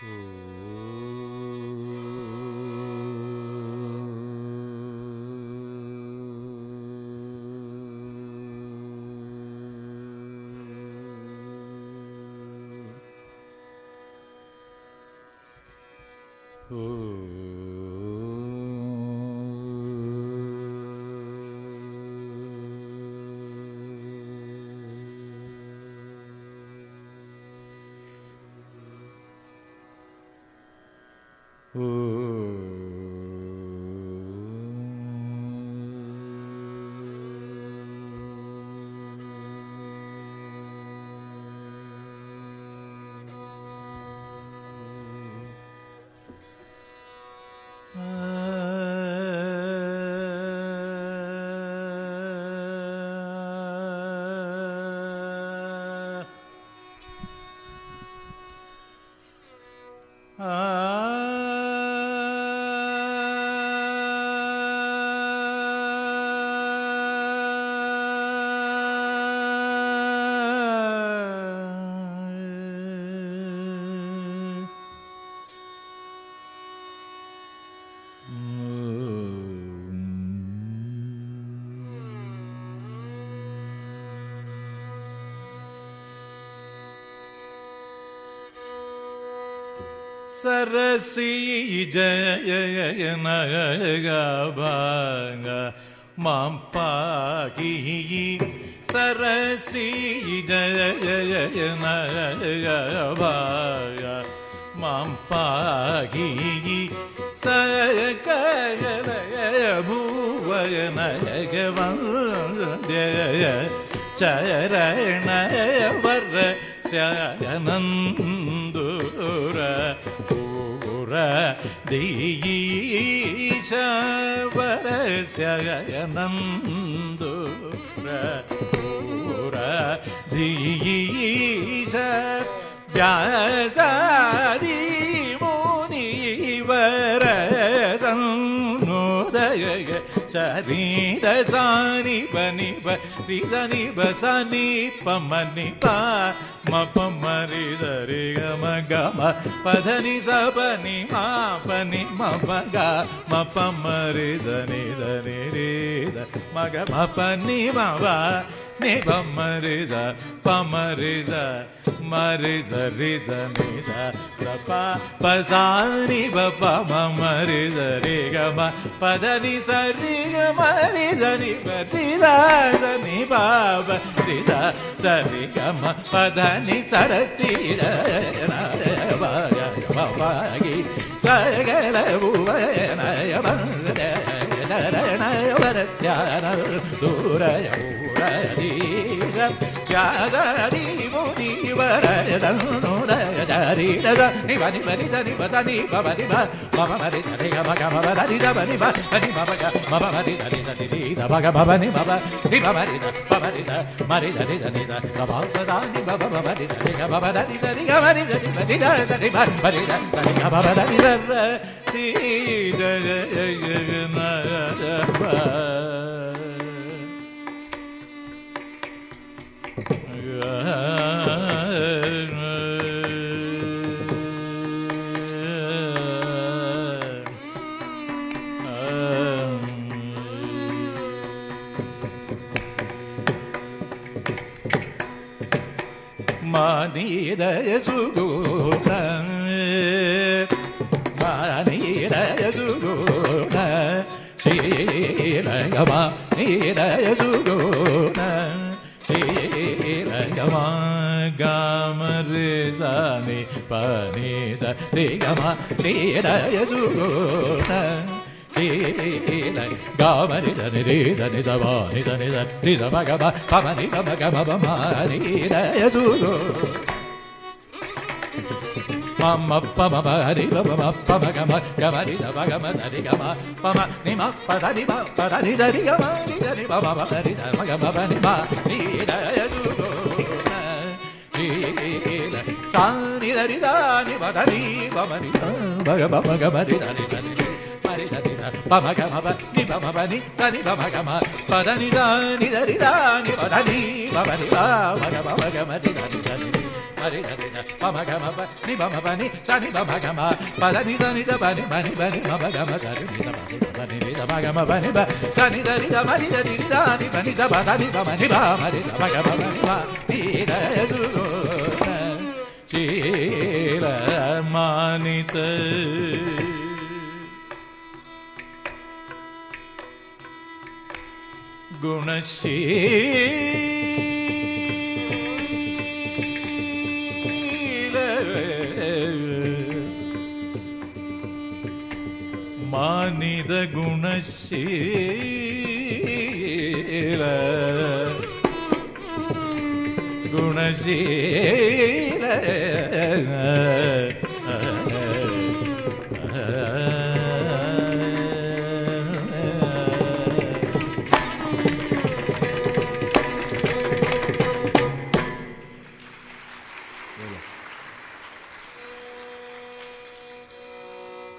Oh. சரசி ஜயனக மாம் பாகி சரசி ஜயனக மாம் பாகி சூவயனக சரண வர்ற சயனந்த புற தீசவரசயனந்துர புற தீச வியாசாதி ीनि सनि बसनी पमनि मा ध रे ग मधनि सपनि मापनि मग मपम रि जनि धरी रे मगनि म ని పమరి జ మరిజ రిజ నిజ ప్రప పసాని బప మరిజ జరి గమ పదని సరి గమరి జని పరి జని బాబ రిజ సరి గమ పదని సరసి బాగి సగల భువనయ ஜாகரி முதிவரதன்னோ ri da ద గమ ద ని బవ బవ రి ధరి గ బవ ధరి ధరి గ మరి ga ni da ni da ni da ba ni da ni da ni da ba ga ba pa ma ni da ba ga ba ba ma ni da ya su go ma ma pa ma ba ni ba ba ma pa ma ga ma ga ma ni da ba ga ma da ni ga ma pa ma ni ma pa da ni ba pa da ni da ni ga ma ni da ni ba ba ba da ni da ma ga ma ba ni ba ni da ya su go sa ni da ni da ni ba da ni ba ma ni da ba ga ba ga ma ni da ni ba బమ బని సని బమ గమ పదని ధని మరి బని బని బని మమ గమ ధరి ని ధ బని బని ని ధ గమ బని బ సని ధరి ధ మరి ధరి ని ధాని బని ధ బదని బమని బా మరి ధ గమ బని బా నీ దయదుగో ഗുണശീ മാനിത ഗുണശീല ഗുണശീല.